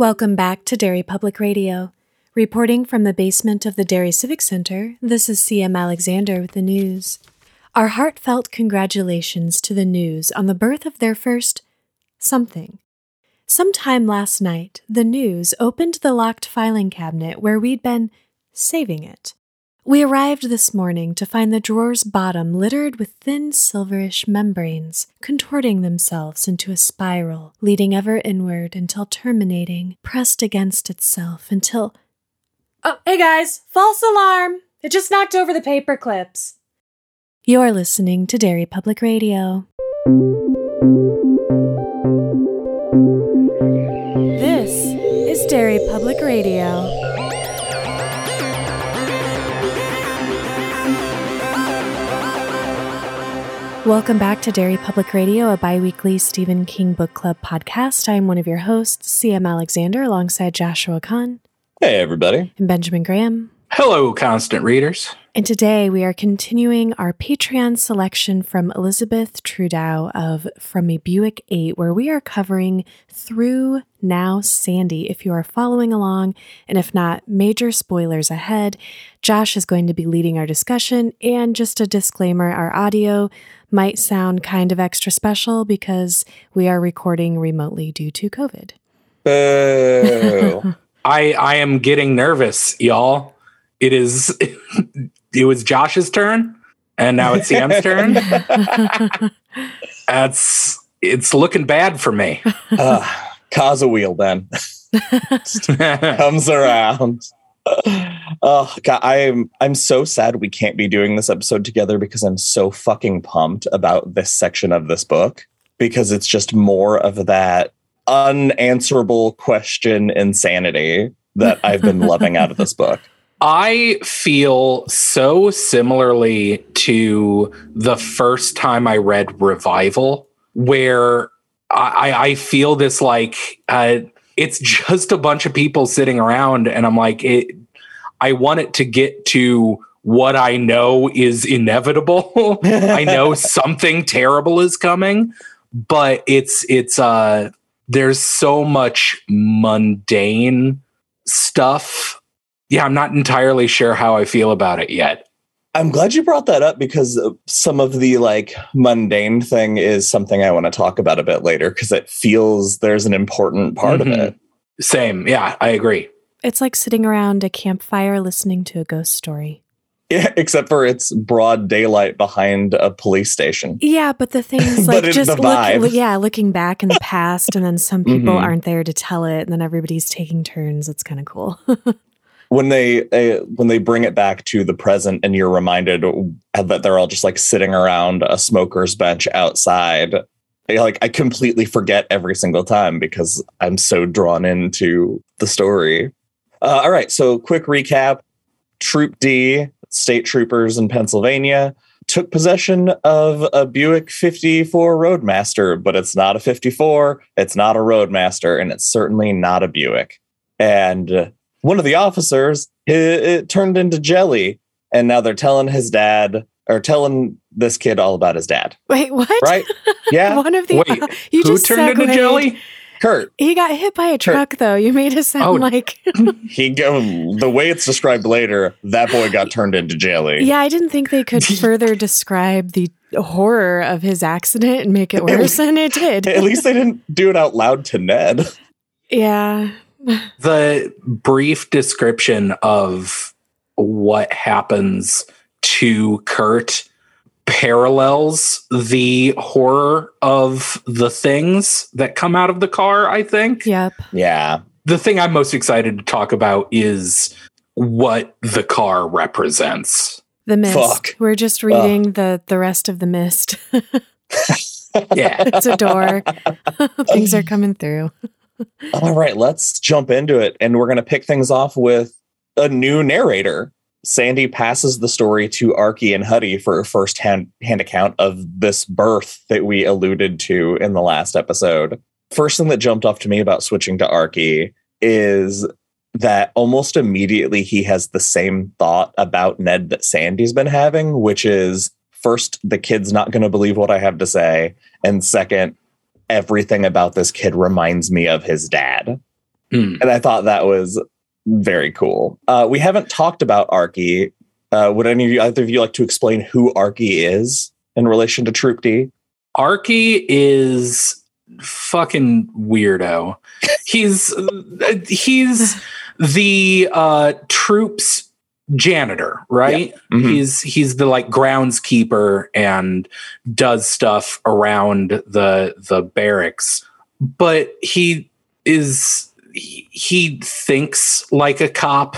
Welcome back to Derry Public Radio. Reporting from the basement of the Derry Civic Center, this is CM Alexander with the news. Our heartfelt congratulations to the news on the birth of their first something. Sometime last night, the news opened the locked filing cabinet where we'd been saving it. We arrived this morning to find the drawer's bottom littered with thin silverish membranes, contorting themselves into a spiral, leading ever inward until terminating, pressed against itself until. Oh, hey guys, false alarm! It just knocked over the paper clips. You're listening to Derry Public Radio. This is Derry Public Radio. Welcome back to Derry Public Radio, a bi weekly Stephen King Book Club podcast. I'm one of your hosts, CM Alexander, alongside Joshua Kahn. Hey, everybody. And Benjamin Graham. Hello, constant readers. And today we are continuing our Patreon selection from Elizabeth Trudeau of From a Buick 8, where we are covering through Now Sandy. If you are following along, and if not, major spoilers ahead. Josh is going to be leading our discussion. And just a disclaimer our audio might sound kind of extra special because we are recording remotely due to COVID. Boo. I I am getting nervous, y'all. It is it was Josh's turn, and now it's CM's turn. That's it's looking bad for me. uh, cause a wheel then comes around. Oh god, I'm I'm so sad we can't be doing this episode together because I'm so fucking pumped about this section of this book because it's just more of that unanswerable question insanity that I've been loving out of this book. I feel so similarly to the first time I read Revival, where I, I feel this like uh, it's just a bunch of people sitting around, and I'm like, it, I want it to get to what I know is inevitable. I know something terrible is coming, but it's it's uh there's so much mundane stuff yeah, I'm not entirely sure how I feel about it yet. I'm glad you brought that up because some of the like mundane thing is something I want to talk about a bit later because it feels there's an important part mm-hmm. of it. Same. Yeah, I agree. It's like sitting around a campfire listening to a ghost story. Yeah, except for it's broad daylight behind a police station. Yeah, but the things like just look, yeah, looking back in the past, and then some people mm-hmm. aren't there to tell it, and then everybody's taking turns. It's kind of cool. When they uh, when they bring it back to the present and you're reminded that they're all just like sitting around a smoker's bench outside like i completely forget every single time because i'm so drawn into the story. Uh, all right so quick recap. Troop d state troopers in pennsylvania took possession of a buick 54 roadmaster but it's not a 54 it's not a roadmaster and it's certainly not a buick. And one of the officers it, it turned into jelly and now they're telling his dad or telling this kid all about his dad wait what right yeah one of the wait, you who just turned segued. into jelly Curt. He got hit by a truck, Curt. though. You made it sound oh. like he go the way it's described later. That boy got turned into jelly. Yeah, I didn't think they could further describe the horror of his accident and make it worse than it did. At least they didn't do it out loud to Ned. Yeah, the brief description of what happens to Curt parallels the horror of the things that come out of the car, I think. Yep. Yeah. The thing I'm most excited to talk about is what the car represents. The mist. Fuck. We're just reading uh. the the rest of the mist. yeah. it's a door. Things are coming through. All right, let's jump into it. And we're going to pick things off with a new narrator. Sandy passes the story to Arky and Huddie for a first hand, hand account of this birth that we alluded to in the last episode. First thing that jumped off to me about switching to Arky is that almost immediately he has the same thought about Ned that Sandy's been having, which is first, the kid's not going to believe what I have to say. And second, everything about this kid reminds me of his dad. Mm. And I thought that was very cool. Uh, we haven't talked about Arky. Uh, would any of you, either of you, like to explain who Arky is in relation to Troop D? Arky is fucking weirdo. He's he's the uh troops janitor, right? Mhm. He's he's the like groundskeeper and does stuff around the the barracks. But he is he, he thinks like a cop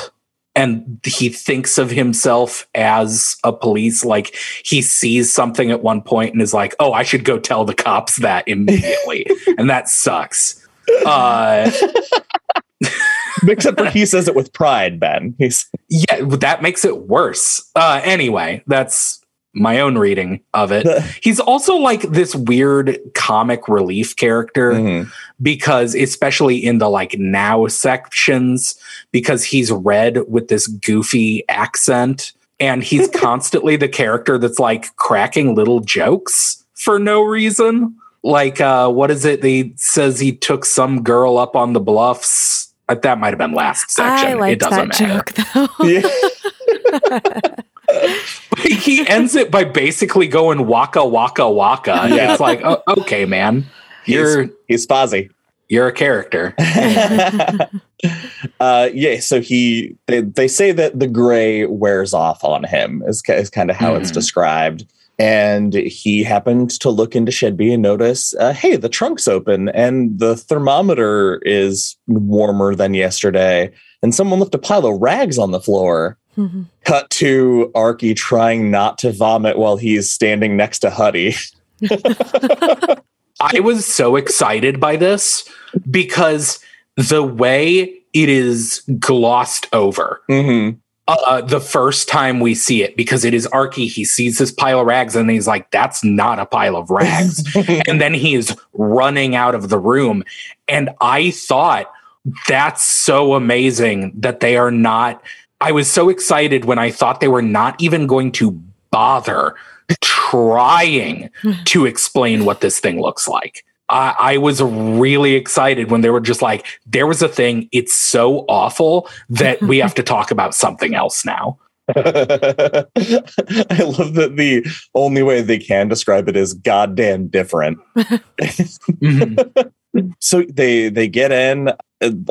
and he thinks of himself as a police like he sees something at one point and is like oh i should go tell the cops that immediately and that sucks uh Except for he says it with pride, Ben. He's yeah that makes it worse. Uh anyway that's my own reading of it. He's also like this weird comic relief character Mhm. because especially in the like now sections because he's read with this goofy accent and he's constantly the character that's like cracking little jokes for no reason. Like uh what is it? He says he took some girl up on the bluffs that might have been last section I it doesn't that matter joke though. Yeah. he ends it by basically going waka waka waka Yeah. it's like oh, okay man you're He's Fozzie. you're a character uh, yeah, so he they, they say that the gray wears off on him is, is kind of how it's Mhm. described. And he happened to look into Shed B and notice, uh, hey, the trunk's open and the thermometer is warmer than yesterday. And someone left a pile of rags on the floor. Mhm. Cut to Arky trying not to vomit while he's standing next to Huddie. I was so excited by this because the way it is glossed over Mm-hmm. Uh, the first time we see it because it is Arky. He sees this pile of rags and he's like, that's not a pile of rags. and then he is running out of the room. And I thought that's so amazing that they are not. I was so excited when I thought they were not even going to bother trying to explain what this thing looks like. I, I was really excited when they were just like, there was a thing, it's so awful that we have to talk about something else now. I love that the only way they can describe it is goddamn different. Mhm. So they they get in, uh,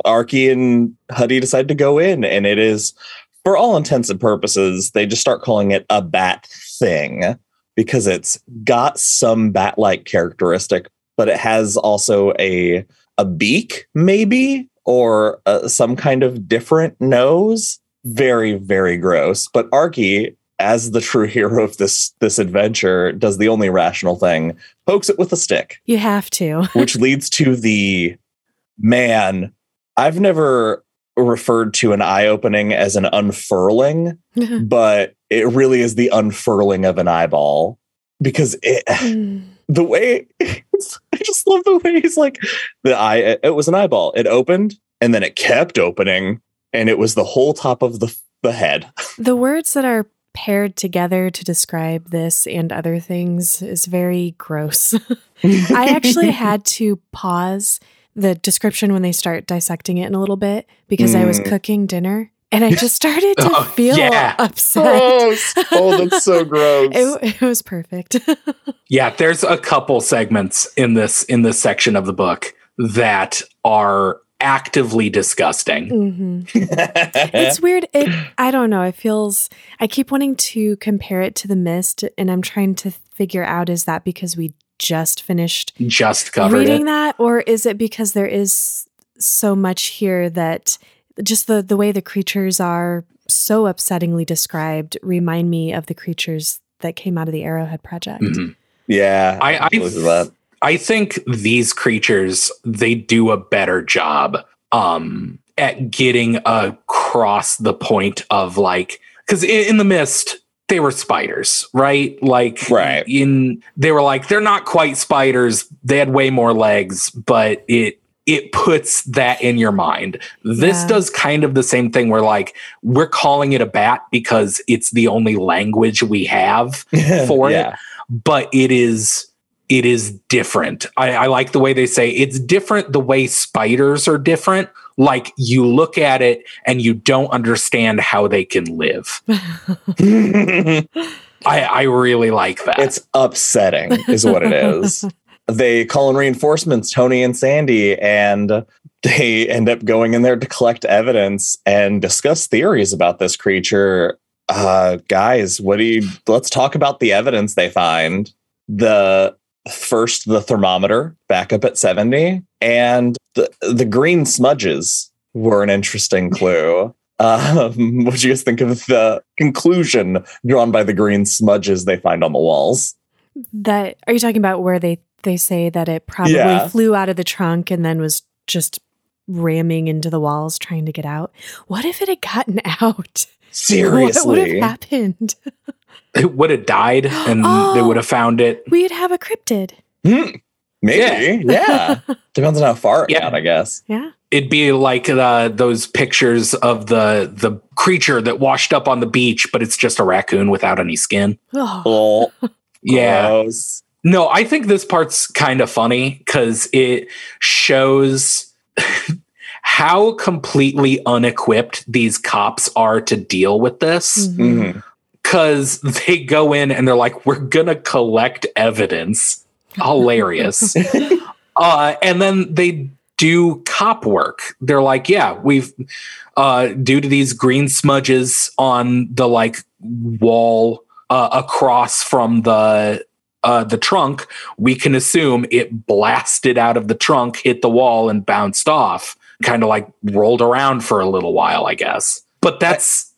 Arky and Huddie decide to go in, and it is, for all intents and purposes, they just start calling it a bat thing because it's got some bat-like characteristic, but it has also a a beak, maybe, or uh, some kind of different nose. Very very gross. But Arky, as the true hero of this this adventure, does the only rational thing: pokes it with a stick You have to. which leads to the man. I've never referred to an eye opening as an unfurling, but it really is the unfurling of an eyeball because it, Mm. The way I just love the way he's like the eye. It was an eyeball. It opened and then it kept opening, and it was the whole top of the the head. the words that are paired together to describe this and other things is very gross. I actually had to pause the description when they start dissecting it in a little bit because I was Mm. cooking dinner and I just started to Oh, feel yeah. upset. gross. Oh, that's so gross. It, it was perfect. Yeah, there's a couple segments in this in this section of the book that are actively disgusting. hmm It's weird. It I don't know. It feels I keep wanting to compare it to the mist and I'm trying to figure out is that because we just finished Just covered reading it. that or is it because there is so much here that just the the way the creatures are so upsettingly described remind me of the creatures that came out of the Arrowhead project. Mhm. yeah, I- I- believe. I think these creatures they do a better job um at getting across the point of like because in, in the mist they were spiders right like Right. in they were like they're not quite spiders they had way more legs but it it puts that in your mind this Yeah. does kind of the same thing where like we're calling it a bat because it's the only language we have for it but it is it is different. I, I like the way they say it's different the way spiders are different. like you look at it and you don't understand how they can live. I, I really like that. it's upsetting, is what it is. they call in reinforcements, Tony and Sandy, and they end up going in there to collect evidence and discuss theories about this creature. Uh, guys, what do you? Let's talk about the evidence they find. The first, the thermometer back up at seventy, and the the green smudges were an interesting clue. Um, what do you guys think of the conclusion drawn by the green smudges they find on the walls? that are you talking about where they they say that it probably Yeah. flew out of the trunk and then was just ramming into the walls trying to get out? What if it had gotten out? Seriously. What would have happened? it would have died and they Oh. would have found it. We'd have a cryptid. Hmm. Maybe. Yeah. Depends on how far it Yeah. got, I guess. Yeah. It'd be like uh, those pictures of the the creature that washed up on the beach, but it's just a raccoon without any skin. Oh, Oh, Yeah. gross. No, I think this part's kind of funny because it shows how completely unequipped these cops are to deal with this. Mhm. Mhm. Because they go in and they're like, we're going to collect evidence. Hilarious. uh, and then they do cop work. They're like, yeah, we've, uh, due to these green smudges on the like wall uh, across from the uh, the trunk, we can assume it blasted out of the trunk, hit the wall, and bounced off. Kind of like rolled around for a little while, I guess. But that's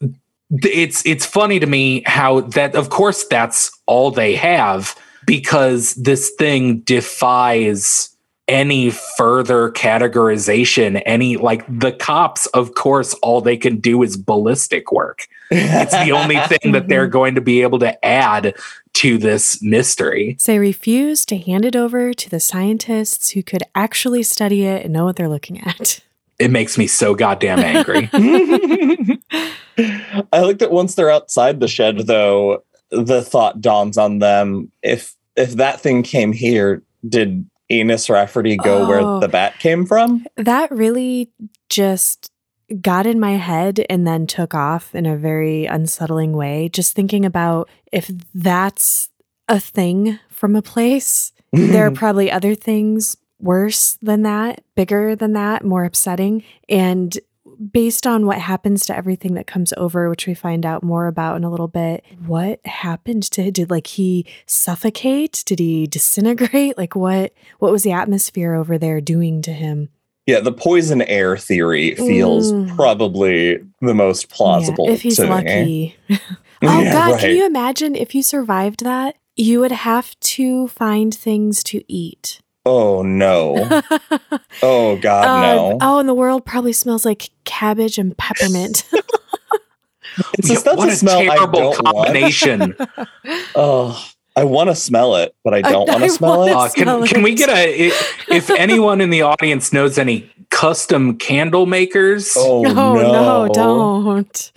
it's it's funny to me how that of course that's all they have because this thing defies any further categorization any like the cops of course all they can do is ballistic work it's the only thing that they're mm-hmm. going to be able to add to this mystery So they refuse to hand it over to the scientists who could actually study it and know what they're looking at. it makes me so goddamn angry I like that once they're outside the shed, though, the thought dawns on them: if if that thing came here, did Ennis Rafferty go Oh. where the bat came from? That really just got in my head and then took off in a very unsettling way. Just thinking about if that's a thing from a place, there are probably other things worse than that, bigger than that, more upsetting. And based on what happens to everything that comes over, which we find out more about in a little bit, what happened to did like he suffocate? Did he disintegrate? Like what what was the atmosphere over there doing to him? Yeah, the poison air theory feels Mm. probably the most plausible. Yeah, if he's to me. lucky. oh Yeah, God, right. can you imagine if you survived that? You would have to find things to eat. Oh no! Oh God, Uh, no! Oh, and the world probably smells like cabbage and peppermint. It's Yeah, just that's what a a smell I terrible don't want. combination Oh, I want to smell it, but I don't want to smell wanna it. Uh, smell can, can we get a if, if anyone in the audience knows any custom candle makers Oh no, no! no, don't.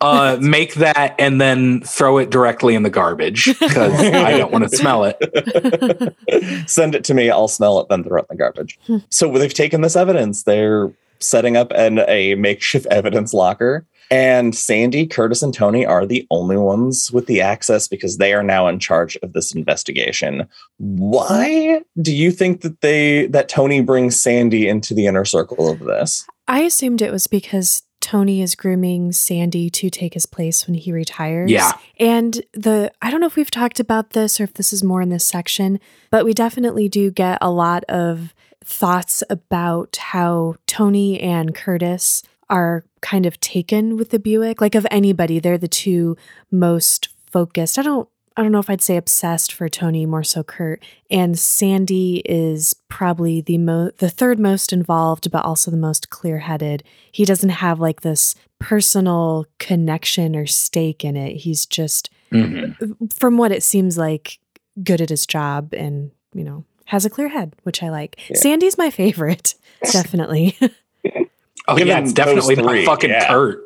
uh, make that and then throw it directly in the garbage because I don't want to smell it. Send it to me. I'll smell it, then throw it in the garbage. Hmm. so they've taken this evidence. They're setting up an, a makeshift evidence locker. And Sandy, Curtis, and Tony are the only ones with the access because they are now in charge of this investigation. Why do you think that they that Tony brings Sandy into the inner circle of this? I assumed it was because Tony is grooming Sandy to take his place when he retires. Yeah. And the I don't know if we've talked about this or if this is more in this section, but we definitely do get a lot of thoughts about how Tony and Curtis are kind of taken with the Buick. Like of anybody, they're the two most focused. I don't I don't know if I'd say obsessed for Tony, more so Curt. And Sandy is probably the mo the third most involved, but also the most clear-headed. He doesn't have like this personal connection or stake in it. He's just Mhm. from what it seems like good at his job and, you know, has a clear head, which I like. Yeah. Sandy's my favorite, definitely. Oh yeah, Given it's definitely those not three, fucking yeah. Curt.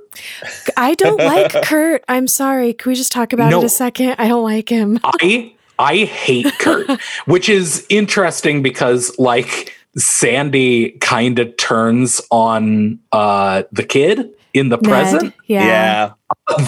I don't like Curt. I'm sorry. Can we just talk about No. it a second? I don't like him. I I hate Curt, which is interesting because like Sandy kind of turns on uh, the kid in the Ned, present, Yeah. yeah.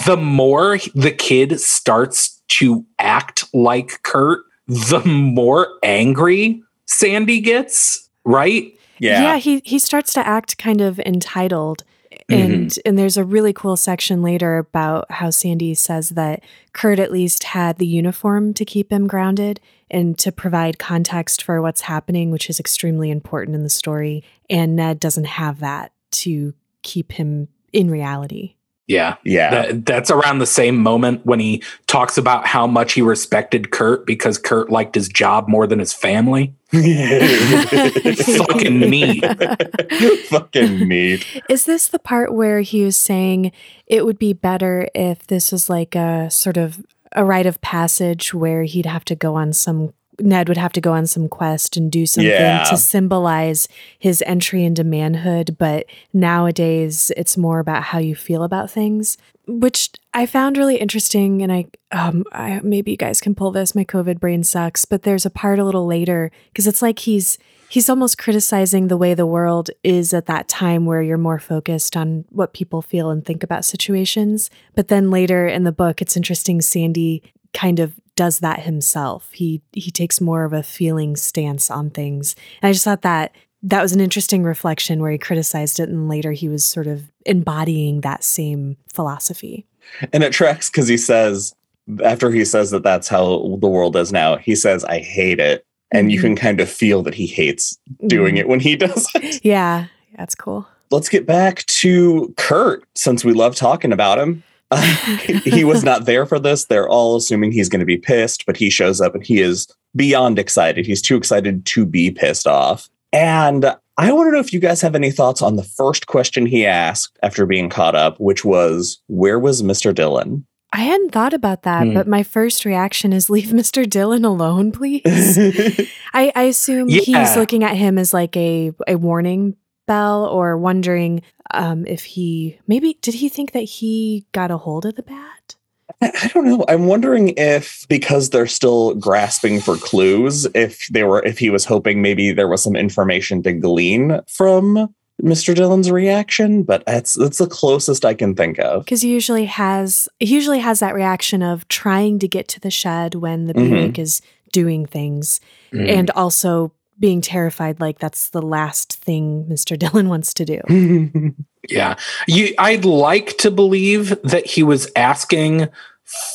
the more the kid starts to act like Curt, the more angry Sandy gets, right? Yeah. Yeah, he he starts to act kind of entitled. Mm-hmm. And and there's a really cool section later about how Sandy says that Curt at least had the uniform to keep him grounded and to provide context for what's happening, which is extremely important in the story. And Ned doesn't have that to keep him in reality. Yeah. Yeah. That, that's around the same moment when he talks about how much he respected Curt because Curt liked his job more than his family. Fucking me. Fucking me. Is this the part where he was saying it would be better if this was like a sort of a rite of passage where he'd have to go on some Ned would have to go on some quest and do something Yeah. to symbolize his entry into manhood, but nowadays it's more about how you feel about things, which I found really interesting. And I, um, I maybe you guys can pull this. My COVID brain sucks, but there's a part a little later because it's like he's he's almost criticizing the way the world is at that time where you're more focused on what people feel and think about situations. But then later in the book, it's interesting Sandy kind of does that himself. He he takes more of a feeling stance on things. And I just thought that that was an interesting reflection where he criticized it and later he was sort of embodying that same philosophy. And it tracks because he says, after he says that that's how the world is now, he says, I hate it. And you Mhm. can kind of feel that he hates doing Mhm. it when he does it. Yeah, that's cool. Let's get back to Curt since we love talking about him. Uh, he was not there for this. They're all assuming he's going to be pissed, but he shows up and he is beyond excited. He's too excited to be pissed off. And I want to know if you guys have any thoughts on the first question he asked after being caught up, which was, Where was Mr. Dillon? I hadn't thought about that, Hmm. but my first reaction is leave Mr. Dillon alone, please. I, I assume Yeah. he's looking at him as like a, a warning bell or wondering um, if he maybe did he think that he got a hold of the bat? I I don't know. I'm wondering if because they're still grasping for clues, if they were if he was hoping maybe there was some information to glean from Mr. Dillon's reaction, but that's that's the closest I can think of. Because he usually has he usually has that reaction of trying to get to the shed when the. Buick is doing things, Mm. and also being terrified like that's the last thing Mr. Dillon wants to do. Yeah. You I'd like to believe that he was asking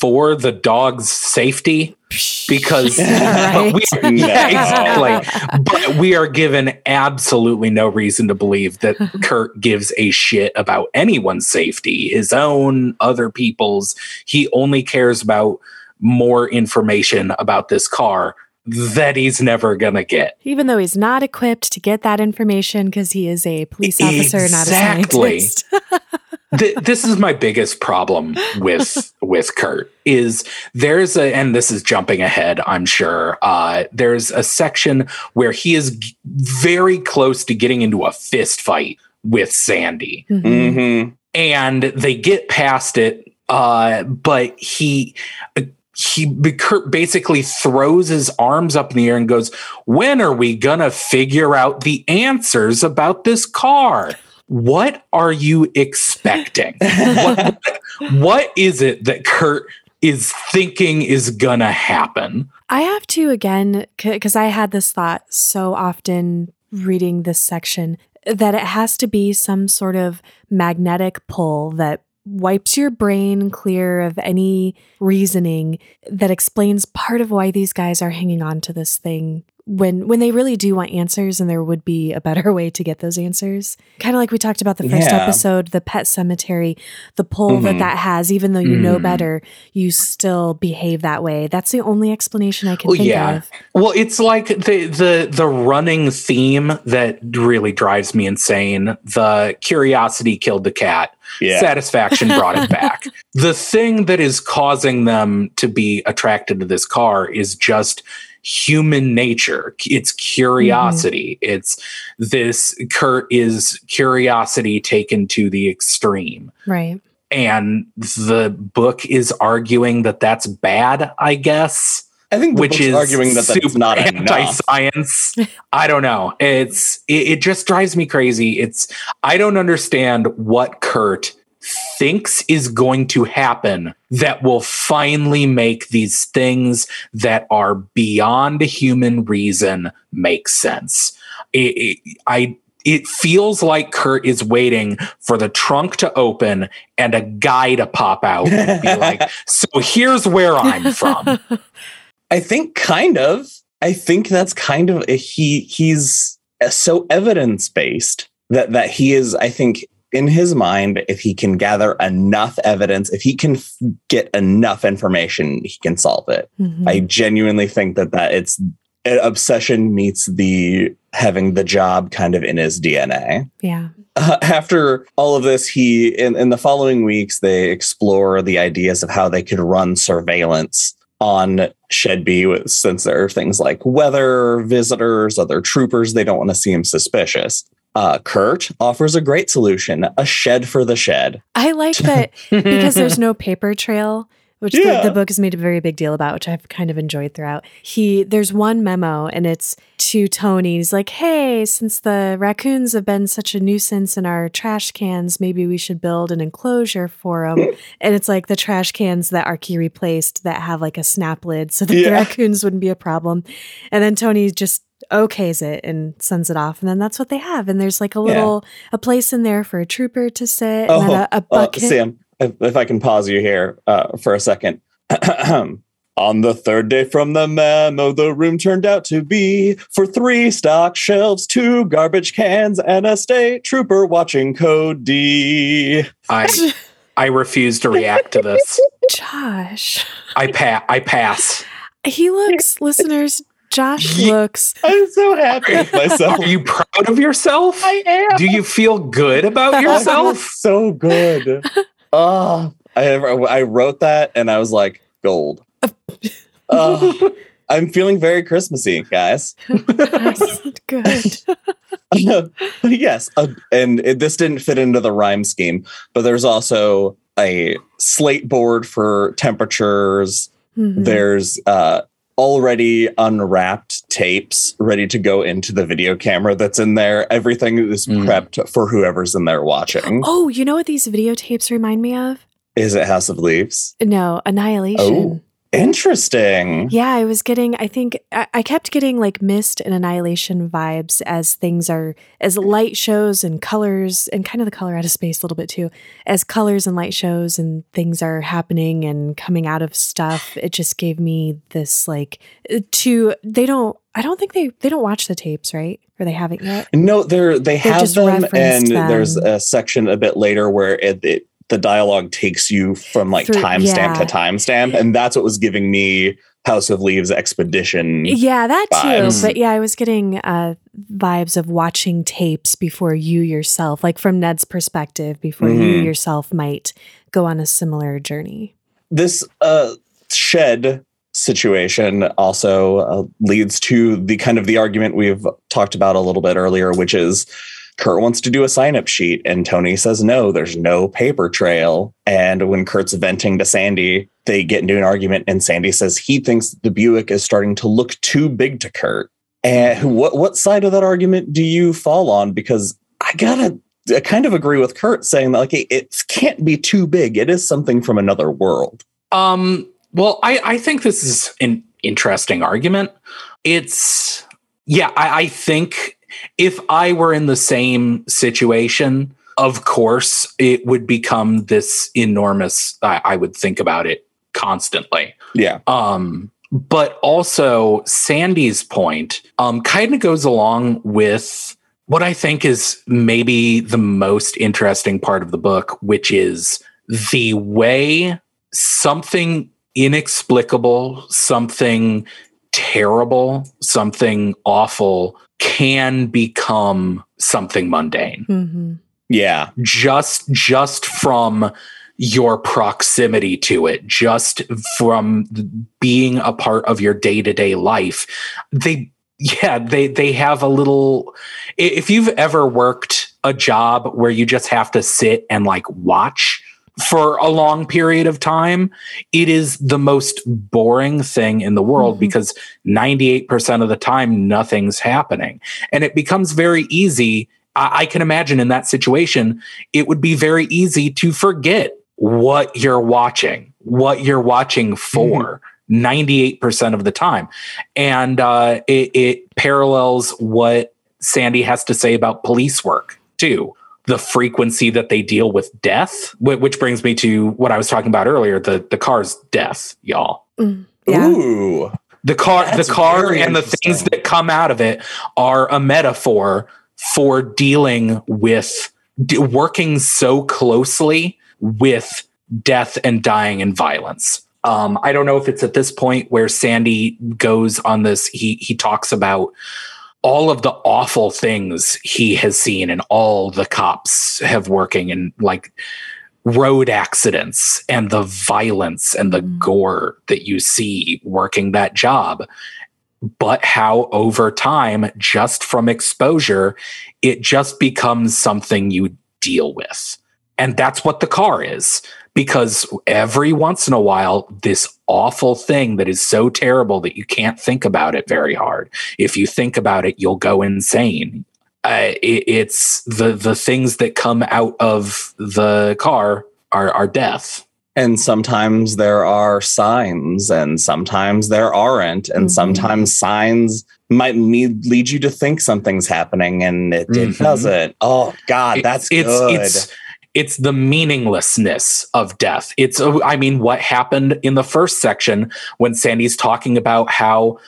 for the dog's safety because Right. we yeah, exactly. But we are given absolutely no reason to believe that Curt gives a shit about anyone's safety, his own, other people's. He only cares about more information about this car that he's never gonna get. Even though he's not equipped to get that information because he is a police officer, Exactly. not a scientist. Th- this is my biggest problem with with Curt is there's a and this is jumping ahead I'm sure uh there's a section where he is g- very close to getting into a fist fight with Sandy Mhm. hmm and they get past it uh but he he basically throws his arms up in the air and goes when are we gonna figure out the answers about this car? What are you expecting? What, what is it that curt is thinking is gonna happen? I have to again because I had this thought so often reading this section that it has to be some sort of magnetic pull that wipes your brain clear of any reasoning that explains part of why these guys are hanging on to this thing when when they really do want answers and there would be a better way to get those answers kind of like we talked about the first Yeah. episode the Pet Sematary the pull that Mhm. that has even though you know Mm. better you still behave that way that's the only explanation i can Well, think yeah. of Well, it's like the the the running theme that really drives me insane. The curiosity killed the cat. Yeah. Satisfaction brought it back. The thing that is causing them to be attracted to this car is just human nature. It's curiosity. Mm-hmm. It's this Curt is curiosity taken to the extreme. right And the book is arguing that that's bad, I guess. I think the which book's is arguing that that's super not enough. anti-science. I don't know. It's it, it just drives me crazy. It's I don't understand what Curt thinks is going to happen that will finally make these things that are beyond human reason make sense. It, it, I it feels like Curt is waiting for the trunk to open and a guy to pop out and be like, "So here's where I'm from." I think kind of. I think that's kind of he he's so evidence based that that he is I think in his mind if he can gather enough evidence if he can f- get enough information he can solve it. Mhm. I genuinely think that that it's uh, obsession meets the having the job kind of in his DNA. yeah. Uh, after all of this, he in, in the following weeks they explore the ideas of how they could run surveillance on Shed B, with- since there are things like weather, visitors, other troopers. They don't want to seem suspicious. Uh, Curt offers a great solution: a shed for the shed. I like that because there's no paper trail which the, Yeah. the book has made a very big deal about which i've kind of enjoyed throughout. He there's one memo and it's to tony. He's like hey since the raccoons have been such a nuisance in our trash cans maybe we should build an enclosure for them and it's like the trash cans that archie replaced that have like a snap lid so that the raccoons wouldn't be a problem. And then tony just okays it and sends it off and then that's what they have. And there's like a Yeah. little a place in there for a trooper to sit and Oh, then a, a Uh, bucket. Sam, if, if I can pause you here uh, for a second. On the third day from the memo, the room turned out to be for three stock shelves, two garbage cans, and a state trooper watching Code D. I I refuse to react to this. Josh. I pa- I pass. He looks, listeners, Josh Ye- looks. I'm so happy with myself. Are you proud of yourself? I am. Do you feel good about I feel yourself? so good. Oh, I I wrote that and I was like, gold. Oh, I'm feeling very Christmassy, guys. Good. yes, uh, and it, this didn't fit into the rhyme scheme, but there's also a slate board for temperatures. Mhm. There's uh, already unwrapped tapes ready to go into the video camera that's in there. Everything is Mm. prepped for whoever's in there watching. Oh, you know what these videotapes remind me of? Is it House of Leaves? No, Annihilation. Oh. Interesting. Yeah, I was getting, I think, I, I kept getting like Mist and Annihilation vibes as things are, as light shows and colors, and kind of the color out of space a little bit too, as colors and light shows and things are happening and coming out of stuff. It just gave me this like, uh, to, they don't, I don't think they, they don't watch the tapes, right? Or they haven't yet. No, they're they have just them, and them. there's a section a bit later where it, it the dialogue takes you from like timestamp yeah. to timestamp, and that's what was giving me House of Leaves expedition. Yeah, that too. But yeah, I was getting uh, vibes of watching tapes before you yourself, like from Ned's perspective, before you Mhm. yourself might go on a similar journey. This uh, shed situation also uh, leads to the kind of the argument we've talked about a little bit earlier, which is Curt wants to do a sign up sheet, and Tony says no, there's no paper trail. And when Curt's venting to Sandy, they get into an argument, and Sandy says he thinks the Buick is starting to look too big to Curt. And what what side of that argument do you fall on? Because I gotta I kind of agree with Curt saying that like it, it can't be too big. It is something from another world. Um, well, I, I think this is an interesting argument. It's, yeah, I, I think if I were in the same situation, of course, it would become this enormous, I, I would think about it constantly. Yeah. Um, but also Sandy's point um, kind of goes along with what I think is maybe the most interesting part of the book, which is the way something inexplicable, something terrible, something awful can become something mundane hmm Yeah. just just from your proximity to it just from being a part of your day-to-day life they yeah they they have a little if you've ever worked a job where you just have to sit and like watch for a long period of time, it is the most boring thing in the world mm-hmm. because 98% of the time, nothing's happening. And it becomes very easy. I, I can imagine in that situation, it would be very easy to forget what you're watching, what you're watching for. Mm-hmm. 98% of the time. And uh, it, it parallels what Sandy has to say about police work, too the frequency that they deal with death, which brings me to what I was talking about earlier the the car's death, y'all. Mm, yeah. Ooh. The car, That's the car, and the things that come out of it are a metaphor for dealing with d- working so closely with death and dying and violence. Um, I don't know if it's at this point where Sandy goes on this. He he talks about all of the awful things he has seen and all the cops have working and like road accidents and the violence and the mm. gore that you see working that job but how over time just from exposure it just becomes something you deal with and that's what the car is because every once in a while, this awful thing that is so terrible that you can't think about it very hard. If you think about it, you'll go insane. Uh, it, it's the the things that come out of the car are are death. And sometimes there are signs, and sometimes there aren't, and mm-hmm. sometimes signs might lead, lead you to think something's happening, and it, mm-hmm. it doesn't. Oh God, that's it, good. It's, it's it's the meaninglessness of death. It's, uh, I mean, what happened in the first section when Sandy's talking about how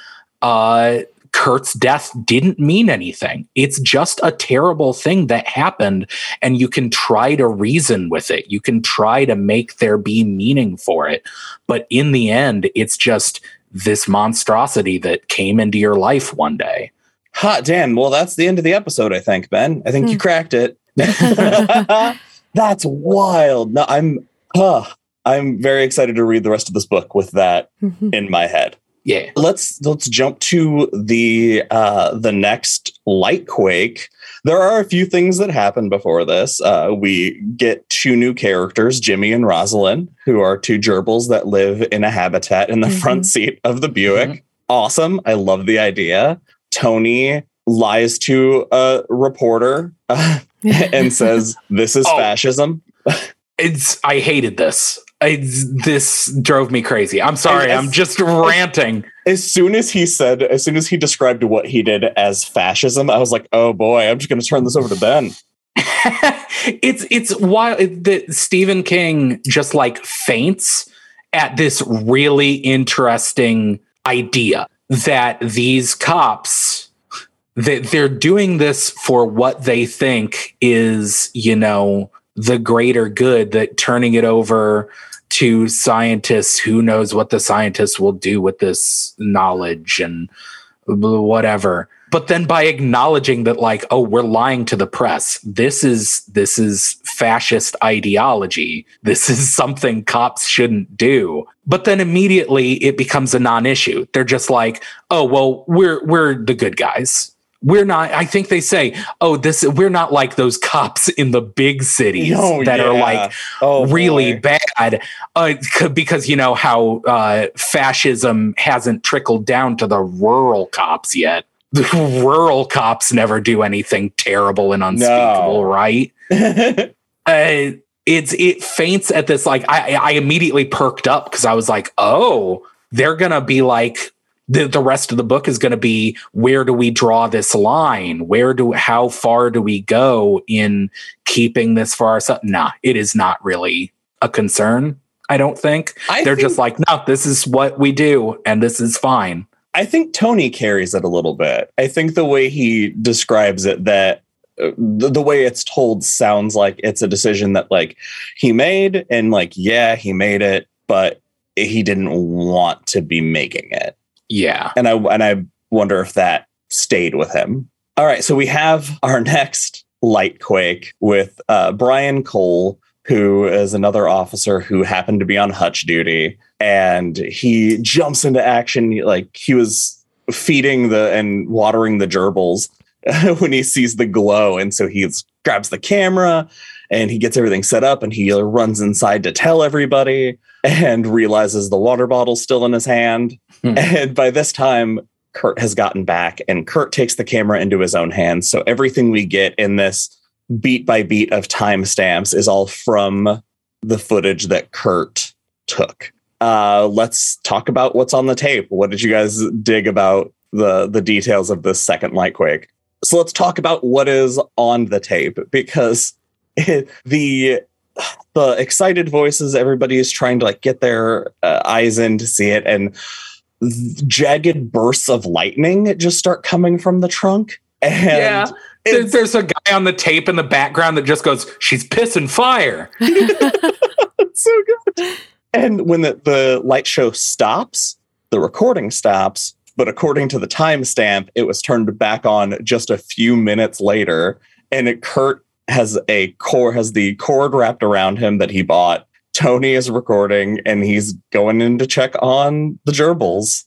uh, Curt's death didn't mean anything. It's just a terrible thing that happened, and you can try to reason with it. You can try to make there be meaning for it. But in the end, it's just this monstrosity that came into your life one day. Hot damn. Well, that's the end of the episode, I think, Ben. I think you hmm. cracked it. That's wild. No, I'm uh, I'm very excited to read the rest of this book with that mm-hmm. in my head. Yeah. Let's let's jump to the uh the next light quake. There are a few things that happen before this. Uh, we get two new characters, Jimmy and Rosalind, who are two gerbils that live in a habitat in the mm-hmm. front seat of the Buick. Mm-hmm. Awesome. I love the idea. Tony lies to a reporter uh, and says, This is oh, fascism. it's I hated this. It's, this drove me crazy. I'm sorry. As, I'm just ranting. As soon as he said, as soon as he described what he did as fascism, I was like, "Oh boy, I'm just going to turn this over to Ben." it's it's wild that Stephen King just like feints at this really interesting idea that these cops they, they're doing this for what they think is, you know, the greater good, that turning it over to scientists, who knows what the scientists will do with this knowledge and whatever. But then by acknowledging that, like, oh, we're lying to the press, this is this is fascist ideology. This is something cops shouldn't do. But then immediately it becomes a non-issue. They're just like, oh, well, we're we're the good guys we're not i think they say oh this we're not like those cops in the big cities oh, that yeah. are like oh, really boy. bad uh, because you know how uh, fascism hasn't trickled down to the rural cops yet the rural cops never do anything terrible and unspeakable no. right uh, it's it feints at this like i i immediately perked up because i was like oh they're gonna be like the, the rest of the book is going to be where do we draw this line? Where do how far do we go in keeping this for ourselves? Nah it is not really a concern i don't think. I they're think, just like no this is what we do and this is fine. I think tony carries it a little bit. I think the way he describes it that uh, the, the way it's told sounds like it's a decision that like he made and like yeah he made it but he didn't want to be making it yeah. And I and I wonder if that stayed with him. All right, so we have our next light quake with uh, Brian Cole, who is another officer who happened to be on hutch duty, and he jumps into action like he was feeding the and watering the gerbils when he sees the glow, and so he grabs the camera and he gets everything set up and he runs inside to tell everybody and realizes the water bottle's still in his hand. Hmm. And by this time, Curt has gotten back and Curt takes the camera into his own hands. So everything we get in this beat by beat of timestamps is all from the footage that Curt took. Uh, let's talk about what's on the tape. What did you guys dig about the the details of this second light quake? So let's talk about what is on the tape because the the excited voices, everybody is trying to like get their uh, eyes in to see it, and jagged bursts of lightning just start coming from the trunk. And Yeah. There- There's a guy on the tape in the background that just goes, "She's pissing fire." So good. And when the, the light show stops, the recording stops. But according to the timestamp, it was turned back on just a few minutes later. And it, Curt has a core has the cord wrapped around him that he bought. Tony is recording and he's going in to check on the gerbils.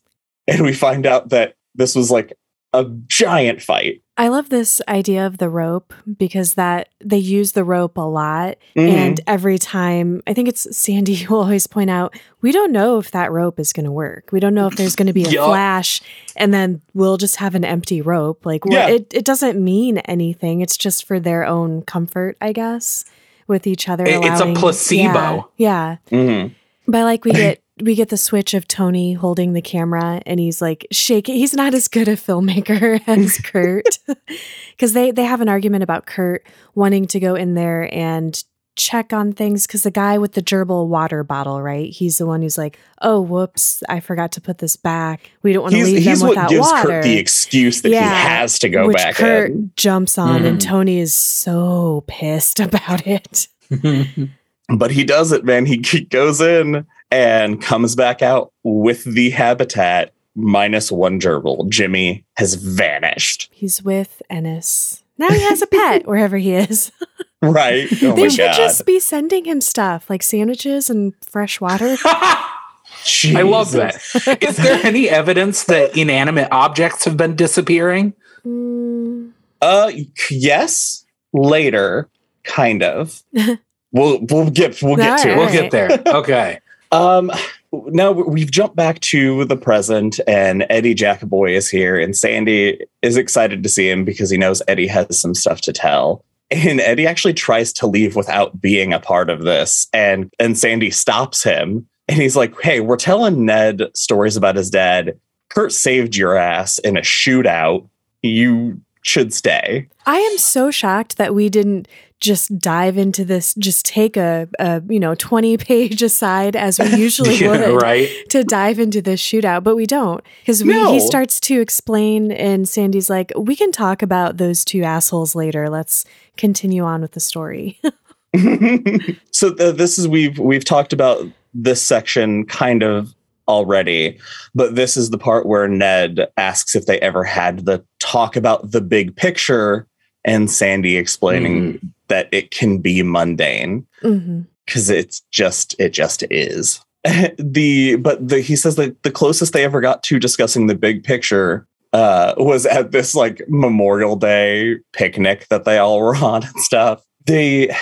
And we find out that this was like a giant fight. I love this idea of the rope because that they use the rope a lot. Mhm. And every time, I think it's Sandy who will always point out, we don't know if that rope is going to work. We don't know if there's going to be a Yup. flash and then we'll just have an empty rope. Like, Yeah. it, it doesn't mean anything. It's just for their own comfort, I guess, with each other. It- it's a placebo. Yeah. yeah. Mhm. But like we get we get the switch of Tony holding the camera and he's like shaking. He's not as good a filmmaker as Curt because they they have an argument about Curt wanting to go in there and check on things because the guy with the gerbil water bottle, right? He's the one who's like, "Oh, whoops, I forgot to put this back. We don't want to leave he's them without gives water." Curt the excuse that Yeah, he has to go which back Curt in. jumps on, and Mhm. Tony is so pissed about it. but he does it, man. He, he goes in and comes back out with the habitat minus one gerbil. Jimmy has vanished. He's with Ennis. Now he has a pet wherever he is. Right? Oh they my should god! just be sending him stuff like sandwiches and fresh water. I love that. Is there any evidence that inanimate objects have been disappearing? Mm, Uh, yes. Later, kind of. we'll we'll get we'll get to it. We'll Alright. get there. Okay. Um, now we've jumped back to the present, and Eddie Jacubois is here, and Sandy is excited to see him because he knows Eddie has some stuff to tell. And Eddie actually tries to leave without being a part of this, and and Sandy stops him, and he's like, "Hey, we're telling Ned stories about his dad. Curt saved your ass in a shootout. You should stay." I am so shocked that we didn't just dive into this, just take a, a you know, 20 page aside as we usually Yeah, would right. to dive into this shootout, but we don't. Because No. he starts to explain, and Sandy's like, we can talk about those two assholes later. Let's continue on with the story. so th- this is we've we've talked about this section kind of already but this is the part where ned asks if they ever had the talk about the big picture and sandy explaining mm-hmm. That it can be mundane because it's just it just is. The but the he says that the closest they ever got to discussing the big picture uh was at this like memorial day picnic that they all were on and stuff. They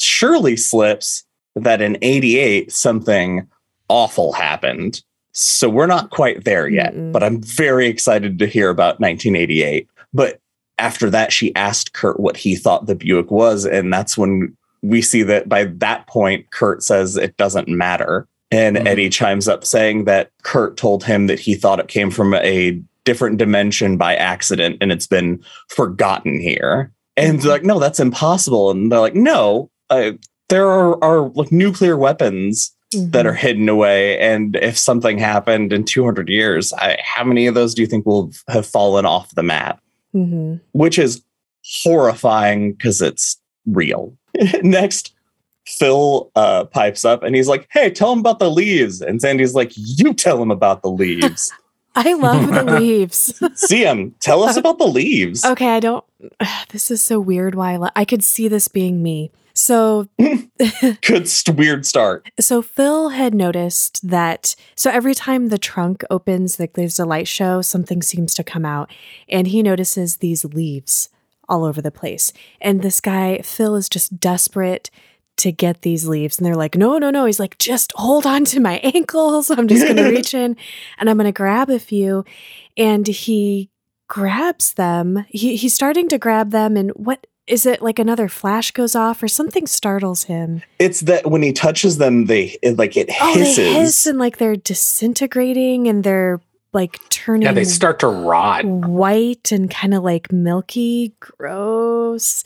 surely slips that in 88 something awful happened. So we're not quite there yet Mm-mm. but i'm very excited to hear about 1988 but after that she asked curt what he thought the buick was and that's when we see that by that point, Curt says it doesn't matter. And Mhm. Eddie chimes up saying that Curt told him that he thought it came from a different dimension by accident and it's been forgotten here. And they're like, no, that's impossible. And they're like, no, uh, there are, are like nuclear weapons that are hidden away. And if something happened in 200 years, I, how many of those do you think will have fallen off the map? Hmm which is horrifying because it's real. Next, Phil uh, pipes up and he's like, Hey, tell him about the leaves. And Sandy's like, You tell him about the leaves. I love the leaves. see him, tell us about the leaves. Okay, I don't. This is so weird. Why I, lo- I could see this being me. So, Good weird start. so Phil had noticed that. So every time the trunk opens, like there's a light show, something seems to come out, and he notices these leaves all over the place. And this guy, Phil, is just desperate to get these leaves. And they're like, no, no, no. He's like, just hold on to my ankles. I'm just going to reach in and I'm going to grab a few. And he grabs them. He, he's starting to grab them. And what is it like another flash goes off or something startles him? It's that when he touches them, they it, like it Oh, hisses. they hiss and like they're disintegrating and they're like turning Yeah, they start to rot. white and kind of like milky, gross.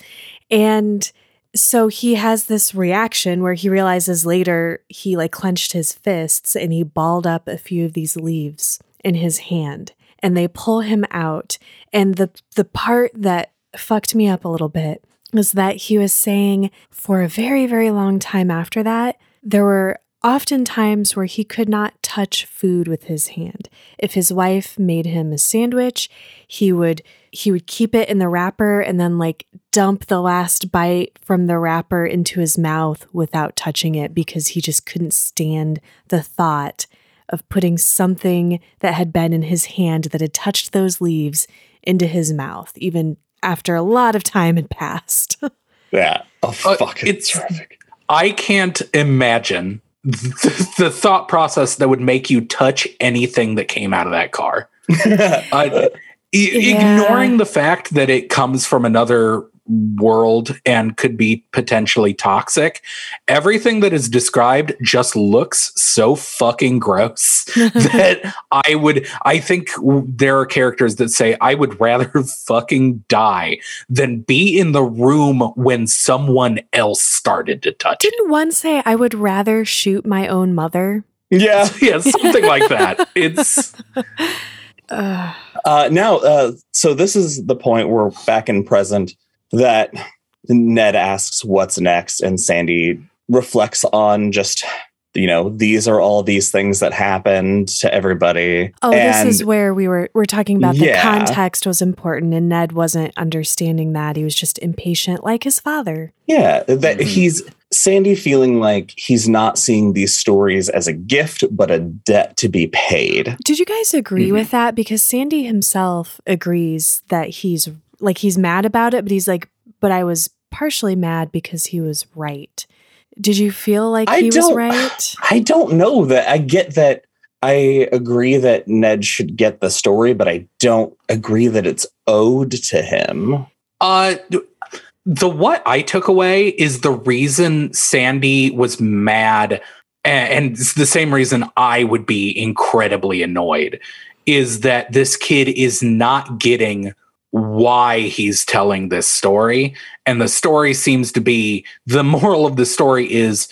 And so he has this reaction where he realizes later he like clenched his fists and he balled up a few of these leaves in his hand and they pull him out. And the the part that fucked me up a little bit was that he was saying for a very, very long time after that, there were often times where he could not touch food with his hand. If his wife made him a sandwich, he would he would keep it in the wrapper and then like dump the last bite from the wrapper into his mouth without touching it because he just couldn't stand the thought of putting something that had been in his hand that had touched those leaves into his mouth even after a lot of time had passed. yeah. Oh, Uh, fucking it's- terrific. I can't imagine the, the thought process that would make you touch anything that came out of that car. Uh, i- Yeah. Ignoring the fact that it comes from another world and could be potentially toxic, everything that is described just looks so fucking gross that I would, I think there are characters that say, I would rather fucking die than be in the room when someone else started to touch it. Didn't one say I would rather shoot my own mother? yeah. Yeah, something like that. It's Uh, now, uh, so this is the point where back in present that Ned asks what's next, and Sandy reflects on just you know these are all these things that happened to everybody. Oh, and this is where we were we're talking about the Yeah. context was important and Ned wasn't understanding that. He was just impatient like his father. yeah, that Mhm. he's Sandy feeling like he's not seeing these stories as a gift but a debt to be paid. Did you guys agree Mhm. with that? Because Sandy himself agrees that he's like he's mad about it, but he's like, but I was partially mad because he was right. Did you feel like I he was right? I don't know that I get that. I agree that Ned should get the story, but I don't agree that it's owed to him. Uh, the what I took away is the reason Sandy was mad, and it's the same reason I would be incredibly annoyed, is that this kid is not getting why he's telling this story. And the story seems to be the moral of the story is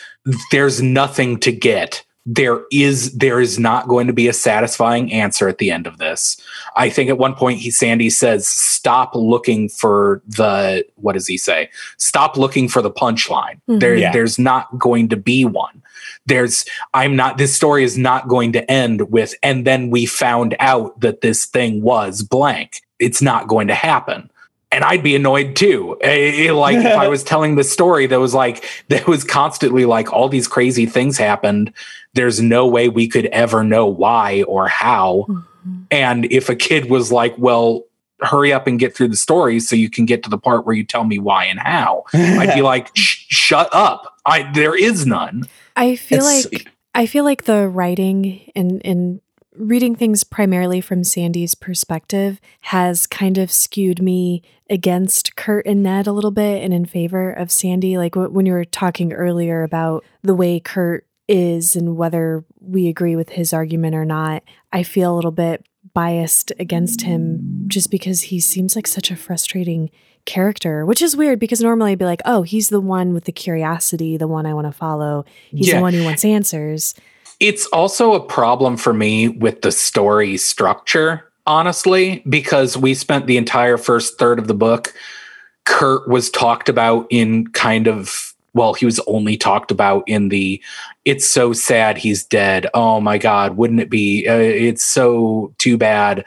there's nothing to get. There is there is not going to be a satisfying answer at the end of this. I think at one point he Sandy says, "Stop looking for the what does he say? Stop looking for the punchline. Mhm. There, Yeah. there's not going to be one. There's I'm not. This story is not going to end with, and then we found out that this thing was blank. It's not going to happen." And I'd be annoyed too. Eh, eh, Like if I was telling the story that was like that was constantly like all these crazy things happened. There's no way we could ever know why or how. Mhm. And if a kid was like, well, hurry up and get through the story so you can get to the part where you tell me why and how, I'd be like, shut up. I there is none. I feel It's- like I feel like the writing and and reading things primarily from Sandy's perspective has kind of skewed me against Curt and Ned a little bit and in favor of Sandy. Like when you were talking earlier about the way Curt is and whether we agree with his argument or not, I feel a little bit biased against him just because he seems like such a frustrating character, which is weird because normally I'd be like, oh, he's the one with the curiosity, the one I want to follow. He's Yeah. the one who wants answers. It's also a problem for me with the story structure, honestly, because we spent the entire first third of the book. Curt was talked about in kind of, well, he was only talked about in the, it's so sad he's dead. Oh my God, wouldn't it be? Uh, it's so too bad.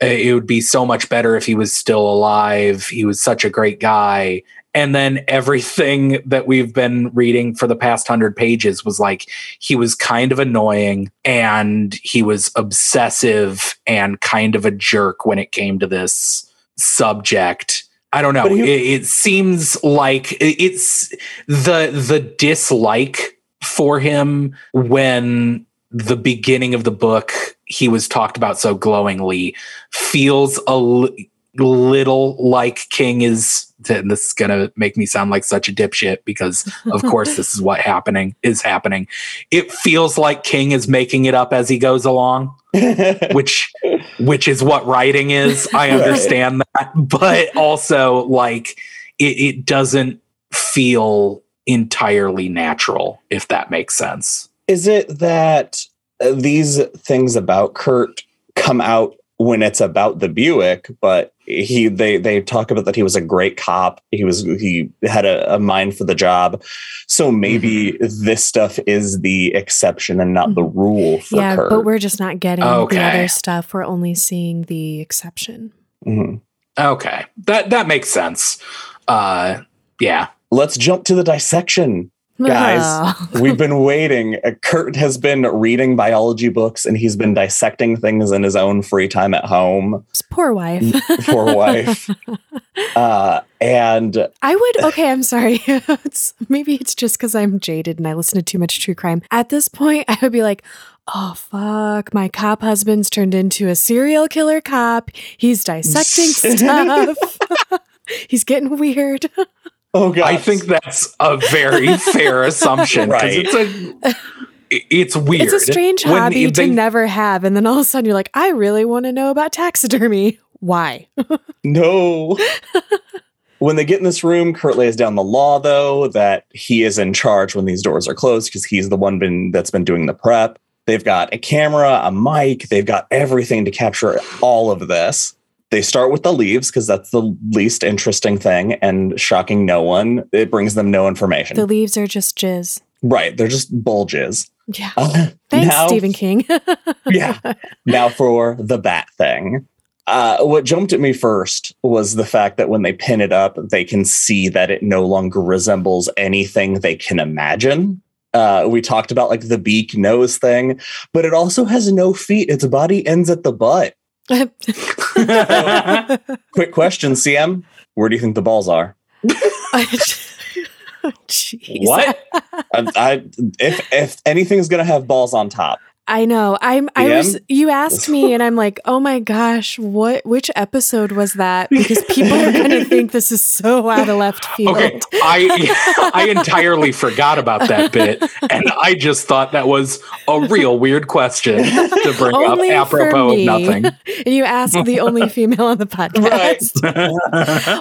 Uh, it would be so much better if he was still alive. He was such a great guy. And then everything that we've been reading for the past hundred pages was like, he was kind of annoying and he was obsessive and kind of a jerk when it came to this subject I don't know. He- it, it seems like it's the the dislike for him when the beginning of the book he was talked about so glowingly feels a little like King is. And this is gonna make me sound like such a dipshit because, of course, this is what happening is happening. It feels like King is making it up as he goes along which which is what writing is i understand that but also like it, it doesn't feel entirely natural if that makes sense Is it that uh, these things about Curt come out when it's about the Buick, but he they they talk about that he was a great cop. He was he had a, a mind for the job. So maybe this stuff is the exception and not the rule for yeah, Curt. but we're just not getting Okay. the other stuff. We're only seeing the exception. Mhm. okay that that makes sense uh yeah Let's jump to the dissection. Guys. We've been waiting. Uh, Curt has been reading biology books and he's been dissecting things in his own free time at home. Poor wife. Poor wife. Uh, and I would okay, I'm sorry. it's maybe it's just because I'm jaded and I listen to too much true crime. At this point, I would be like, oh fuck, my cop husband's turned into a serial killer cop. He's dissecting stuff. He's getting weird. Oh god, i think that's a very fair assumption. Right. it's a it's weird It's a strange When hobby they- to never have. And then all of a sudden you're like, I really want to know about taxidermy. Why? no. when they get in this room, Curt lays down the law, though, that he is in charge when these doors are closed because he's the one been, that's been doing the prep. They've got a camera, a mic, they've got everything to capture all of this. They start with the leaves because that's the least interesting thing and shocking no one. It brings them no information. The leaves are just jizz. right. They're just bulges. Yeah. Uh, Thanks, now- Stephen King. yeah. Now for the bat thing. Uh, what jumped at me first was the fact that when they pin it up, they can see that it no longer resembles anything they can imagine. Uh, we talked about like the beak nose thing, but it also has no feet. Its body ends at the butt. Quick question, CM. Where do you think the balls are? Oh, jeez. what I, I, if if anything's gonna have balls on top, I know. I'm I was you asked me and I'm like, "Oh my gosh, what which episode was that?" Because people are going to think this is so out of left field. Okay, I I entirely forgot about that bit, and I just thought that was a real weird question to bring Only up apropos me. of nothing. And you asked the only female on the podcast.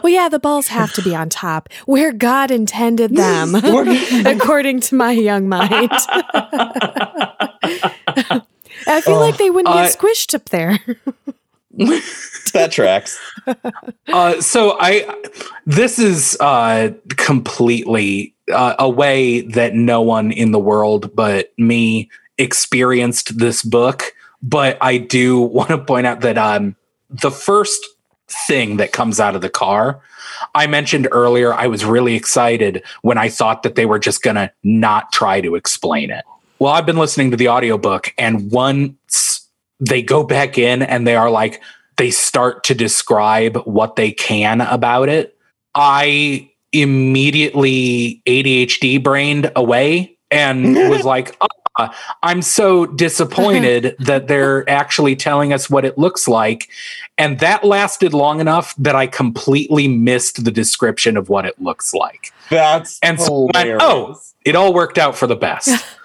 Well, yeah, the balls have to be on top where God intended them, according to my young mind. I feel like they wouldn't Uh, get squished up there. that tracks. uh, so I this is uh, completely uh, a way that no one in the world but me experienced this book. But I do want to point out that um, the first thing that comes out of the car. I mentioned earlier, I was really excited when I thought that they were just going to not try to explain it. Well, I've been listening to the audiobook, and once they go back in and they are like, they start to describe what they can about it, I immediately ADHD brained away and was like, "Ah, I'm so disappointed that they're actually telling us what it looks like. And that lasted long enough that I completely missed the description of what it looks like. That's And so I went, oh, it all worked out for the best.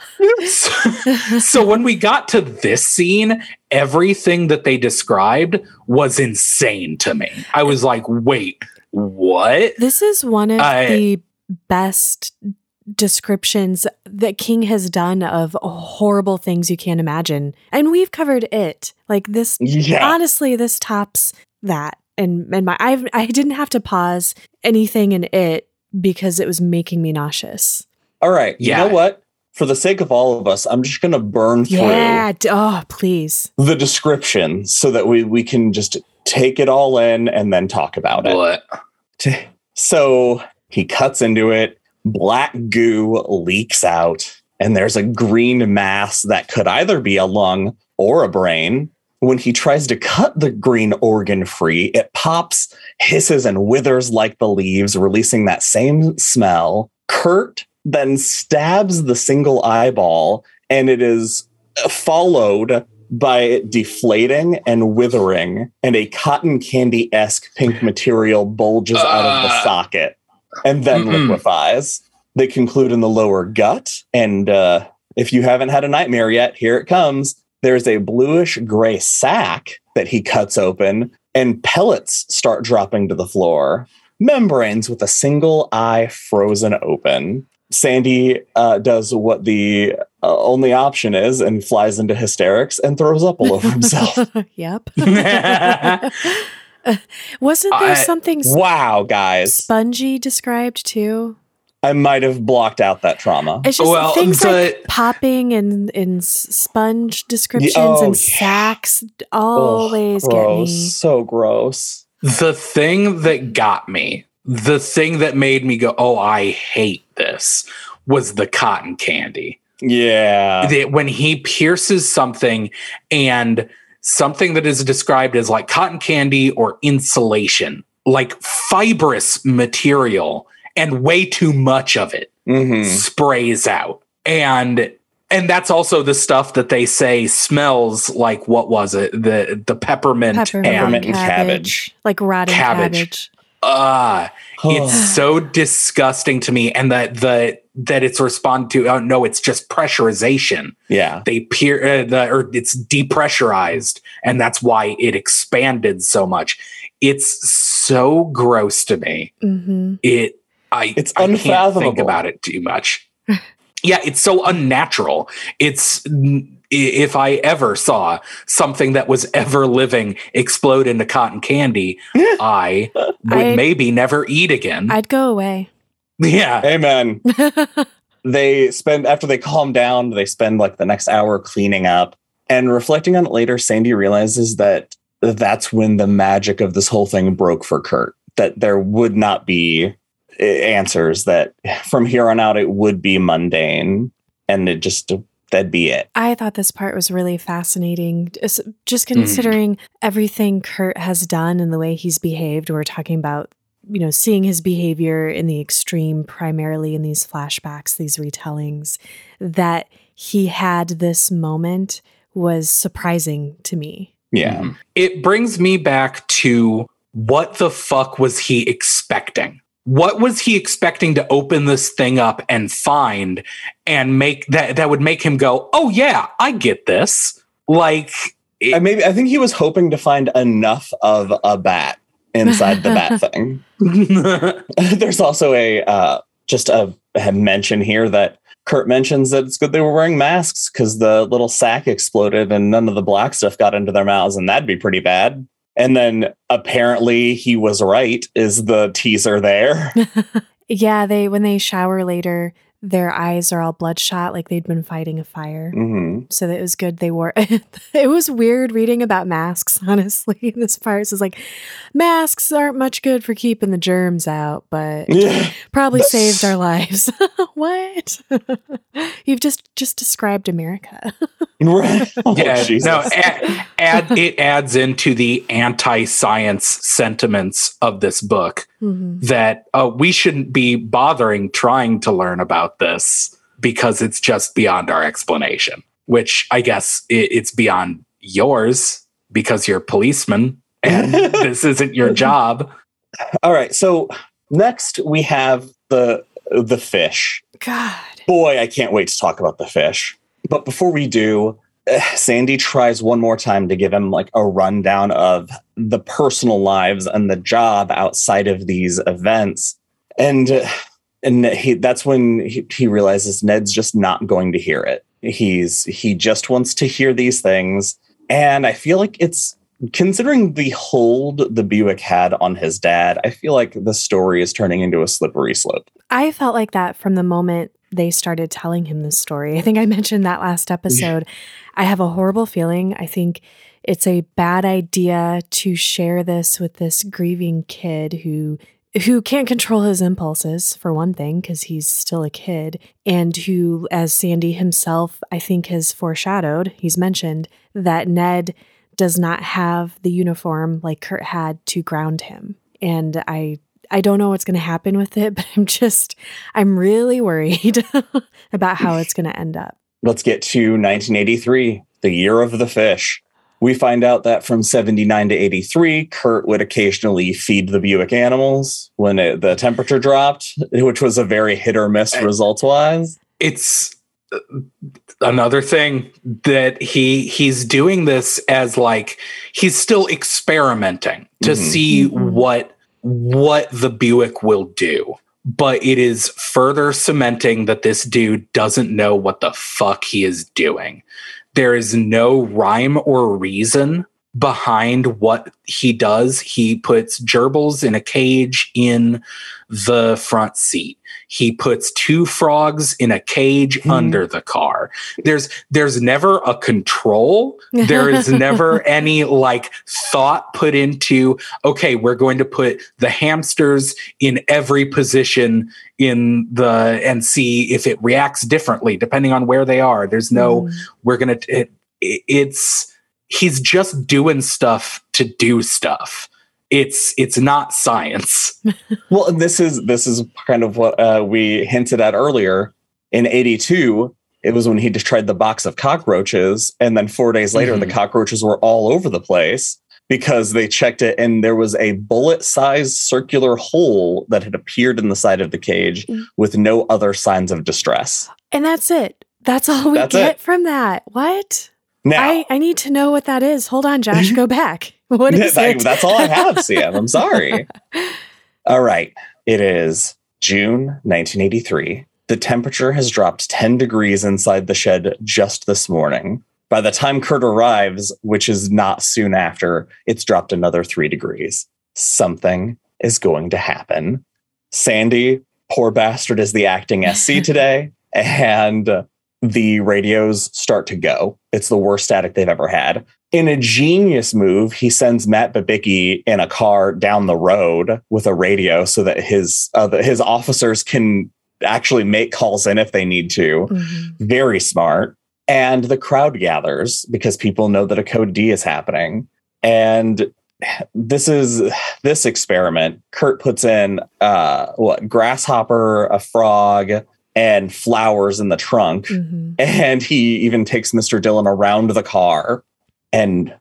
so, so when we got to this scene, everything that they described was insane to me. I was like, wait, what? This is one of I- the best descriptions that King has done of horrible things you can't imagine. And we've covered it. Like this Yeah. honestly this tops that. And and my I I didn't have to pause anything in it because it was making me nauseous. All right. Yeah. You know what? For the sake of all of us, I'm just going to burn through Yeah, oh, please. the description so that we we can just take it all in and then talk about it. What? So he cuts into it, black goo leaks out, and there's a green mass that could either be a lung or a brain. when he tries to cut the green organ free, it pops, hisses, and withers like the leaves, releasing that same smell. Curt then stabs the single eyeball, and it is followed by it deflating and withering, and a cotton candy esque pink material bulges out of the Uh. socket and then Mm-mm. liquefies. They conclude in the lower gut. And uh, if you haven't had a nightmare yet, here it comes. There's a bluish gray sac that he cuts open, and pellets start dropping to the floor. Membranes with a single eye frozen open. Sandy uh, does what the uh, only option is and flies into hysterics and throws up all over himself. yep. Wasn't there I- something s- wow, guys. spongy described too? I might have blocked out that trauma. It's just Well, things like popping and, in sponge descriptions oh, and yeah. sacks Ugh, always get me. So gross. the thing that got me, the thing that made me go, "Oh, I hate this," was the cotton candy. Yeah. That when he pierces something and something that is described as like cotton candy or insulation, like fibrous material, and way too much of it Mhm. sprays out. And and that's also the stuff that they say smells like what was it? The the peppermint, Peppermint, and and cabbage, cabbage. like rotten Cabbage. cabbage. Ah it's so disgusting to me and that the that it's responded to oh no it's just pressurization. Yeah. they peer uh, the, or it's depressurized and that's why it expanded so much. It's so gross to me. Hmm it i It's I can't think unfathomable. about it too much. Yeah it's so unnatural. It's n- i- if i ever saw something that was ever living explode into cotton candy i would I- maybe never eat again I'd go away. yeah Amen. they spend after they calm down they spend like the next hour cleaning up and reflecting on it later sandy realizes that that's when the magic of this whole thing broke for curt that there would not be uh, answers that from here on out it would be mundane and it just that'd be it I thought this part was really fascinating. Just- Just considering everything Curt has done and the way he's behaved. We're talking about, you know, seeing his behavior in the extreme, primarily in these flashbacks, these retellings, that he had this moment was surprising to me. yeah Mhm. It brings me back to what the fuck was he expecting? What was he expecting to open this thing up and find and make that that would make him go, "Oh yeah, I get this." Like I maybe i think he was hoping to find enough of a bat inside the bat thing There's also a uh, just a, a mention here that Curt mentions that it's good they were wearing masks because the little sack exploded and none of the black stuff got into their mouths, and that'd be pretty bad. And then apparently he was right. Is the teaser there? Yeah, they when they shower later, their eyes are all bloodshot, like they'd been fighting a fire. hmm So that it was good they wore it was weird reading about masks, honestly. In this part, it's like masks aren't much good for keeping the germs out, but Yeah. probably That's- saved our lives. what? You've just just described America. Right. Oh, yeah, Jesus. no, add, add it adds into the anti-science sentiments of this book Mhm. that uh, we shouldn't be bothering trying to learn about this because it's just beyond our explanation. Which I guess it, it's beyond yours because you're a policeman and this isn't your job. All right. So next we have the the fish. God. boy, I can't wait to talk about the fish. But before we do, Sandy tries one more time to give him like a rundown of the personal lives and the job outside of these events. And and he that's when he, he realizes Ned's just not going to hear it. He's he just wants to hear these things. And I feel like it's considering the hold the Buick had on his dad, I feel like the story is turning into a slippery slope. I felt like that from the moment they started telling him this story. I think I mentioned that last episode. I have a horrible feeling. I think it's a bad idea to share this with this grieving kid who who can't control his impulses for one thing because he's still a kid and who as Sandy himself I think has foreshadowed, he's mentioned that Ned does not have the uniform like Curt had to ground him. And I I don't know what's going to happen with it, but I'm just I'm really worried about how it's going to end up. Let's get to 1983, the year of the fish. We find out that from 79 to 83, Curt would occasionally feed the Buick animals when it, the temperature dropped, which was a very hit or miss results wise. It's uh, another thing that he he's doing this as like he's still experimenting to Mhm. see Mhm. what what the Buick will do. But it is further cementing that this dude doesn't know what the fuck he is doing. There is no rhyme or reason behind what he does. He puts gerbils in a cage in the front seat. He puts two frogs in a cage Hmm. under the car. There's there's never a control. There is never any like thought put into okay, we're going to put the hamsters in every position in the and see if it reacts differently depending on where they are. There's no Mm. we're gonna it, it's he's just doing stuff to do stuff it's it's not science Well, this is this is kind of what uh, we hinted at earlier. In '82, it was when he just tried the box of cockroaches, and then four days later, the Mhm. cockroaches were all over the place because they checked it, and there was a bullet-sized circular hole that had appeared in the side of the cage Mm. with no other signs of distress. And that's it. That's all we That's get it. from that. What? Now, I, I need to know what that is. Hold on, Josh. Go back. What is that- it? that's all I have, CM. I'm sorry. All right. It is June 1983. The temperature has dropped 10 degrees inside the shed just this morning. By the time Curt arrives, which is not soon after, it's dropped another three degrees. Something is going to happen. Sandy, poor bastard, is the acting SC today, and the radios start to go. It's the worst static they've ever had. In a genius move, he sends Matt Babicki in a car down the road with a radio so that his uh, the- his officers can actually make calls in if they need to. Mhm. Very smart. And the crowd gathers because people know that a code D is happening. And this is this experiment. Curt puts in uh what grasshopper, a frog, and flowers in the trunk. Mhm. And he even takes Mr. Dillon around the car and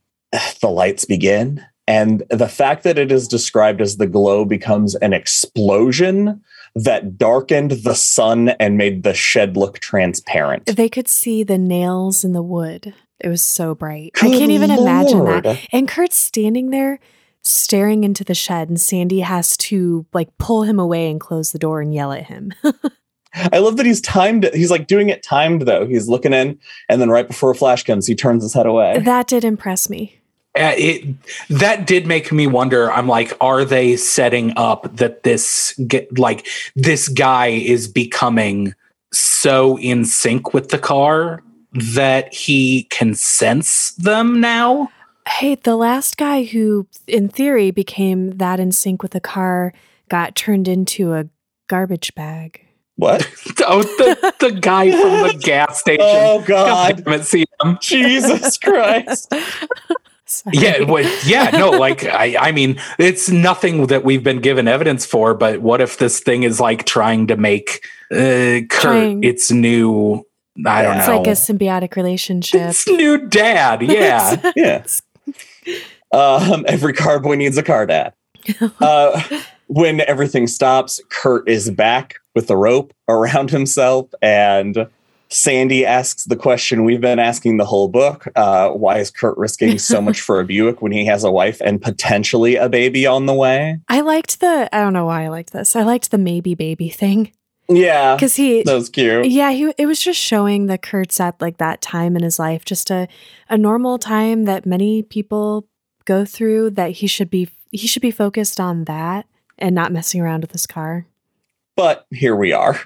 the lights begin. And the fact that it is described as the glow becomes an explosion that darkened the sun and made the shed look transparent. They could see the nails in the wood. It was so bright. I can't even imagine that. And Curt's standing there staring into the shed, and Sandy has to like pull him away and close the door and yell at him. I love that he's timed. He's like doing it timed though. He's looking in, and then right before a flash comes, he turns his head away. that did impress me. Uh, it that did make me wonder i'm like are they setting up that this get like this guy is becoming so in sync with the car that he can sense them now Hey, the last guy who, in theory, became that in sync with the car got turned into a garbage bag. What? oh the, the guy from the gas station Oh God! God damn it, see him. Jesus Christ! Sorry. Yeah, well, yeah, no, like I, I mean, it's nothing that we've been given evidence for. But what if this thing is like trying to make uh, Curt Trying- its new? I don't It's know. It's like a symbiotic relationship. It's new dad. Yeah, Yeah. Um, every car boy needs a car dad. Uh, when everything stops, Curt is back with the rope around himself, and Sandy asks the question we've been asking the whole book: uh, Why is Curt risking so much for a Buick when he has a wife and potentially a baby on the way? I liked the, I don't know why I liked this. I liked the maybe baby thing. Yeah, Because he, that was cute. yeah, he, it was just showing that Curt's at like that time in his life, just a, a normal time that many people go through that he should be, he should be focused on that and not messing around with his car. But here we are.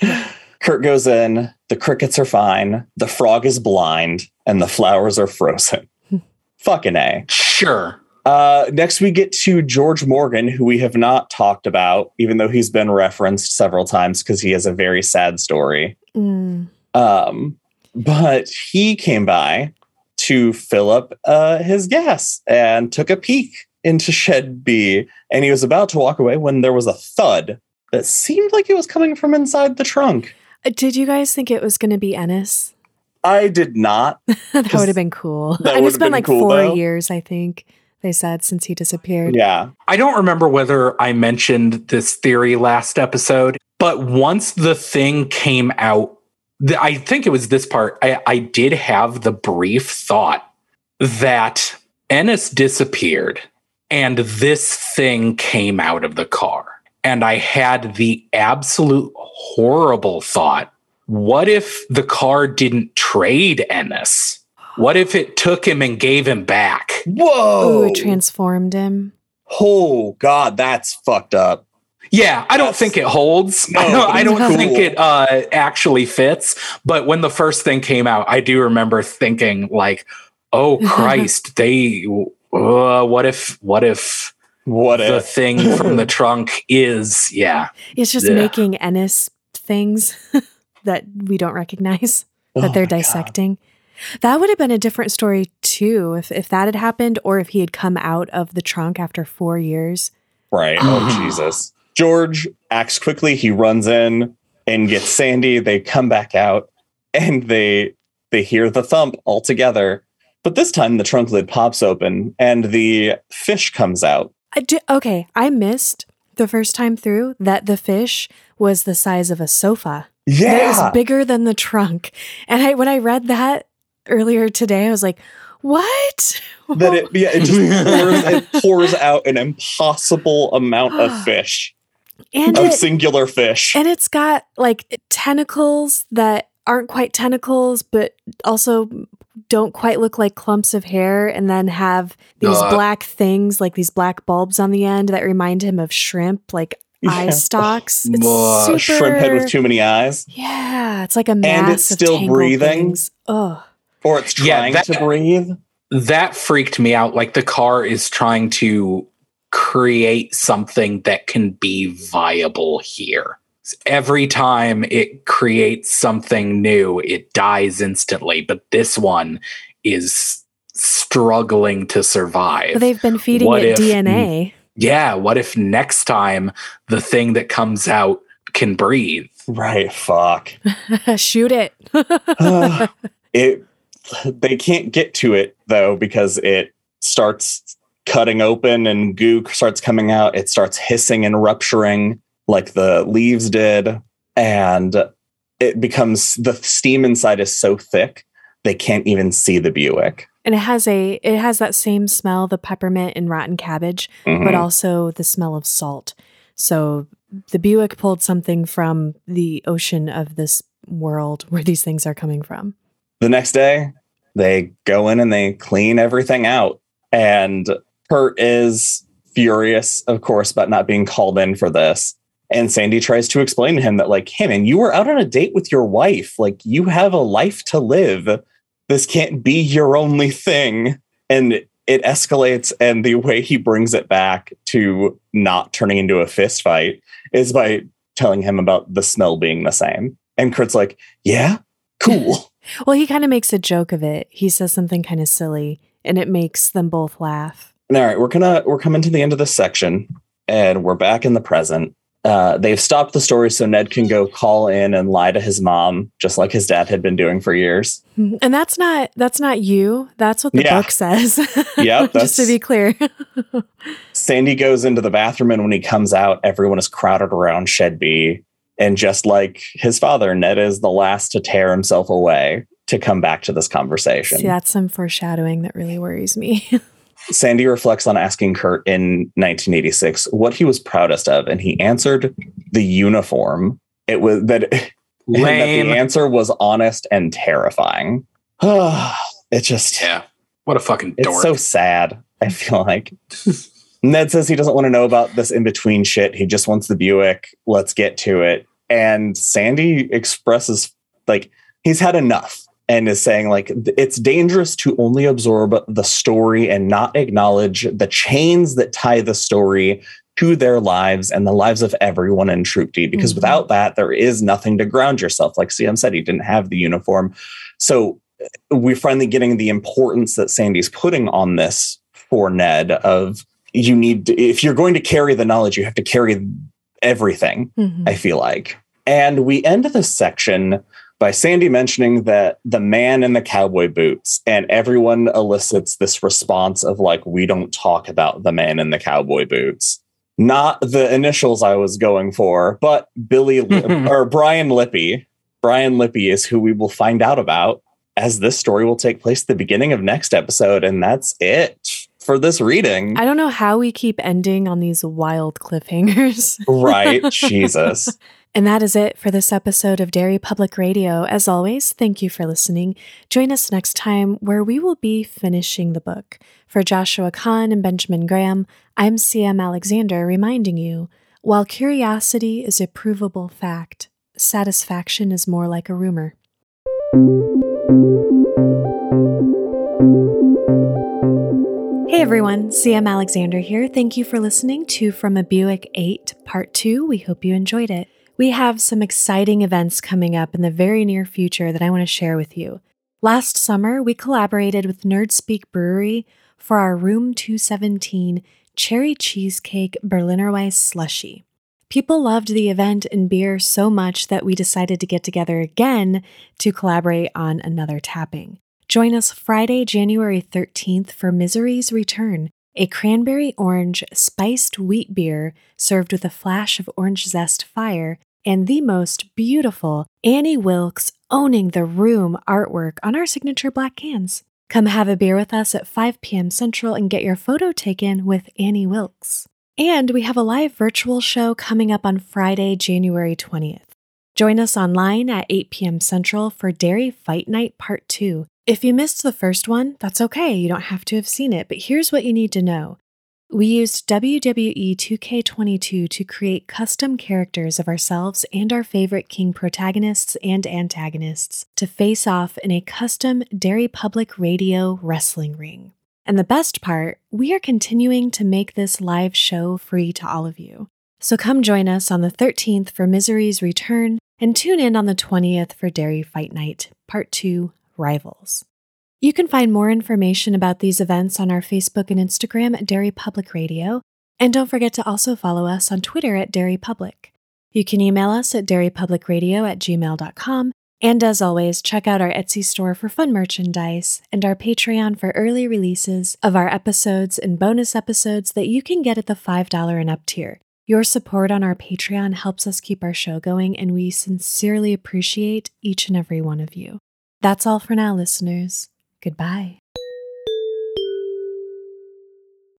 Curt goes in, the crickets are fine, the frog is blind, and the flowers are frozen. Fucking A. sure. Uh, next, we get to George Morgan, who we have not talked about, even though he's been referenced several times because he has a very sad story. Mm. Um, but he came by to fill up uh, his gas and took a peek into Shed B. And he was about to walk away when there was a thud that seemed like it was coming from inside the trunk. Uh, Did you guys think it was going to be Ennis? I did not. that would have been cool. That and it's would've been been like cool, four though. years, I think they said, since he disappeared. Yeah. I don't remember whether I mentioned this theory last episode, but once the thing came out, th- I think it was this part, I, I did have the brief thought that Ennis disappeared and this thing came out of the car. And I had the absolute horrible thought what if the car didn't trade Ennis? What if it took him and gave him back? Whoa. Ooh, it transformed him. oh, God, that's fucked up. Yeah, I don't think it holds. No, I don't, I don't it's think it uh, actually fits. But when the first thing came out, I do remember thinking like, "Oh Christ, they uh, what if what if What if the if? thing from the trunk is yeah It's just Yeah. making Ennis things that we don't recognize that Oh they're my God. dissecting. That would have been a different story too if if that had happened or if he had come out of the trunk after 4 years. Right. Oh, Jesus. George acts quickly. He runs in and gets Sandy. They come back out and they they hear the thump all together. But this time the trunk lid pops open and the fish comes out. I di- okay, I missed the first time through that the fish was the size of a sofa. That it was bigger than the trunk. And I when I read that earlier today, I was like, "What?" That it yeah, it just pours, it pours out an impossible amount of fish. and Of it, singular fish. and it's got like tentacles that aren't quite tentacles, but also don't quite look like clumps of hair, and then have these Uh. black things, like these black bulbs on the end that remind him of shrimp, like eye stalks. It's Uh, super Shrimp head with too many eyes. Yeah, it's like a mass it's of still tangled breathing? things. Oh, Or it's Yeah, trying that- to breathe. that freaked me out. Like the car is trying to create something that can be viable here. Every time it creates something new, it dies instantly. But this one is struggling to survive. but they've been feeding What it if- DNA. yeah. What if next time the thing that comes out can breathe? Right. Fuck. Shoot it. it they can't get to it though because it starts cutting open and goo starts coming out it starts hissing and rupturing like the leaves did and it becomes the steam inside is so thick they can't even see the buick and it has a it has that same smell, the peppermint and rotten cabbage, but Mhm. also the smell of salt. So the Buick pulled something from the ocean of this world where these things are coming from. the next day they go in and they clean everything out and curt is furious of course about not being called in for this and sandy tries to explain to him that like hey man you were out on a date with your wife like you have a life to live this can't be your only thing and it escalates and the way he brings it back to not turning into a fist fight is by telling him about the smell being the same and curt's like yeah cool Well, he kind of makes a joke of it. He says something kind of silly, and it makes them both laugh. All right, we're gonna we're coming to the end of this section, and we're back in the present. Uh, they've stopped the story so Ned can go call in and lie to his mom, just like his dad had been doing for years. And that's not that's not you. That's what the Yeah. book says. Yep, Just to be clear. Sandy goes into the bathroom, and when he comes out, everyone is crowded around Shed B. And just like his father, Ned is the last to tear himself away to come back to this conversation. See, that's some foreshadowing that really worries me. Sandy reflects on asking Curt in 1986 what he was proudest of, and he answered the uniform. It was that, that the answer was honest and terrifying. it just, Yeah. What a fucking it's so sad. I feel like Ned says he doesn't want to know about this in between shit. He just wants the Buick. Let's get to it. And Sandy expresses like he's had enough and is saying like it's dangerous to only absorb the story and not acknowledge the chains that tie the story to their lives and the lives of everyone in Troop D. Because Mhm. without that, there is nothing to ground yourself. Like CM said, he didn't have the uniform. So we're finally getting the importance that Sandy's putting on this for Ned of you need to, if you're going to carry the knowledge, you have to carry everything, Mhm. I feel like. And we end this section by Sandy mentioning that the man in the cowboy boots, and everyone elicits this response of like, we don't talk about the man in the cowboy boots. Not the initials I was going for, but Billy or Brian Lippy. Brian Lippy is who we will find out about as this story will take place at the beginning of next episode. And that's it for this reading. I don't know how we keep ending on these wild cliffhangers. right. Jesus. And that is it for this episode of Derry Public Radio. As always, thank you for listening. Join us next time where we will be finishing the book. For Joshua Kahn and Benjamin Graham, I'm CM Alexander reminding you while curiosity is a provable fact, satisfaction is more like a rumor. Hey everyone, CM Alexander here. Thank you for listening to From a Buick 8 Part 2. We hope you enjoyed it. We have some exciting events coming up in the very near future that I want to share with you. Last summer, we collaborated with Nerdspeak Brewery for our Room 217 Cherry Cheesecake Berliner Weiss Slushy. People loved the event and beer so much that we decided to get together again to collaborate on another tapping. Join us Friday, January 13th for Misery's Return, a cranberry orange spiced wheat beer served with a flash of orange zest fire, and the most beautiful Annie Wilkes owning the room artwork on our signature black cans. Come have a beer with us at 5 p.m. Central and get your photo taken with Annie Wilkes. And we have a live virtual show coming up on Friday, January 20th. Join us online at 8 p.m. Central for Derry Fight Night Part 2. If you missed the first one, that's okay. You don't have to have seen it, but here's what you need to know. We used WWE 2K22 to create custom characters of ourselves and our favorite King protagonists and antagonists to face off in a custom Derry Public Radio wrestling ring. And the best part, we are continuing to make this live show free to all of you. So come join us on the 13th for Misery's Return and tune in on the 20th for Derry Fight Night, Part 2 Rivals. You can find more information about these events on our Facebook and Instagram at Derry Public Radio, and don't forget to also follow us on Twitter at Derry Public. You can email us at derrypublicradio at gmail.com, and as always, check out our Etsy store for fun merchandise and our Patreon for early releases of our episodes and bonus episodes that you can get at the $5 and up tier. Your support on our Patreon helps us keep our show going, and we sincerely appreciate each and every one of you. That's all for now, listeners. Goodbye.